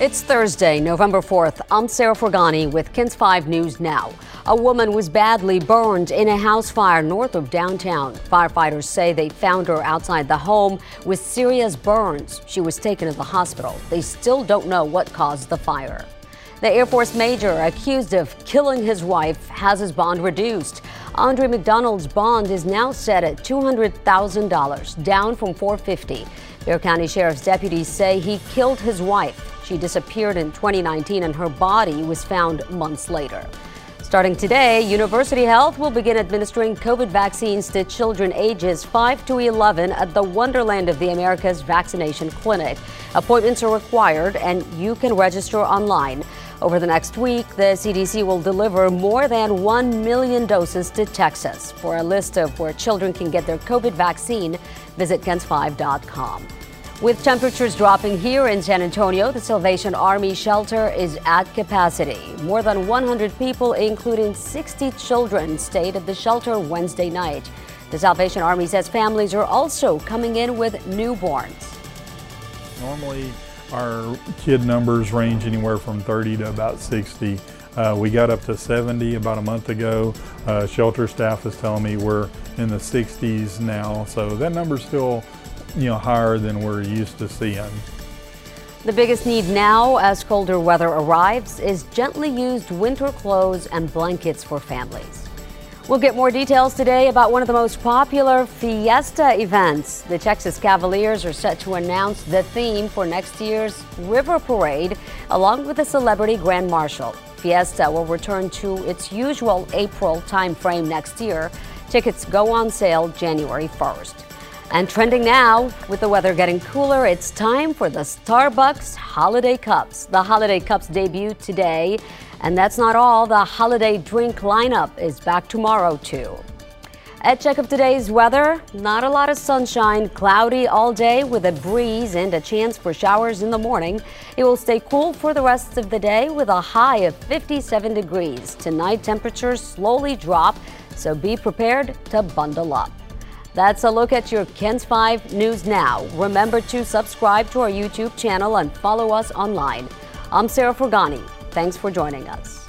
It's Thursday, November 4th. I'm Sarah Forgany with KENS 5 News Now. A woman was badly burned in a house fire north of downtown. Firefighters say they found her outside the home with serious burns. She was taken to the hospital. They still don't know what caused the fire. The Air Force major accused of killing his wife has his bond reduced. Andre McDonald's bond is now set at $200,000, down from $450. Bexar County Sheriff's deputies say he killed his wife. She disappeared in 2019 and her body was found months later. Starting today, University Health will begin administering COVID vaccines to children ages 5 to 11 at the Wonderland of the Americas Vaccination Clinic. Appointments are required and you can register online. Over the next week, the CDC will deliver more than 1 million doses to Texas. For a list of where children can get their COVID vaccine, visit kens5.com. With temperatures dropping here in San Antonio, the Salvation Army shelter is at capacity. More than 100 people, including 60 children, stayed at the shelter Wednesday night. The Salvation Army says families are also coming in with newborns. Normally, our kid numbers range anywhere from 30 to about 60. Uh, we got up to 70 about a month ago. Uh, shelter staff is telling me we're in the 60s now, so that number's still you know, higher than we're used to seeing. The biggest need now as colder weather arrives is gently used winter clothes and blankets for families. We'll get more details today about one of the most popular Fiesta events. The Texas Cavaliers are set to announce the theme for next year's River Parade, along with the celebrity Grand Marshal. Fiesta will return to its usual April timeframe next year. Tickets go on sale January 1st. And trending now, with the weather getting cooler, it's time for the Starbucks Holiday Cups. The Holiday Cups debut today. And that's not all. The holiday drink lineup is back tomorrow, too. At check of today's weather, not a lot of sunshine, cloudy all day with a breeze and a chance for showers in the morning. It will stay cool for the rest of the day with a high of 57 degrees. Tonight, temperatures slowly drop, so be prepared to bundle up. That's a look at your KENS 5 News Now. Remember to subscribe to our YouTube channel and follow us online. I'm Sarah Forgany. Thanks for joining us.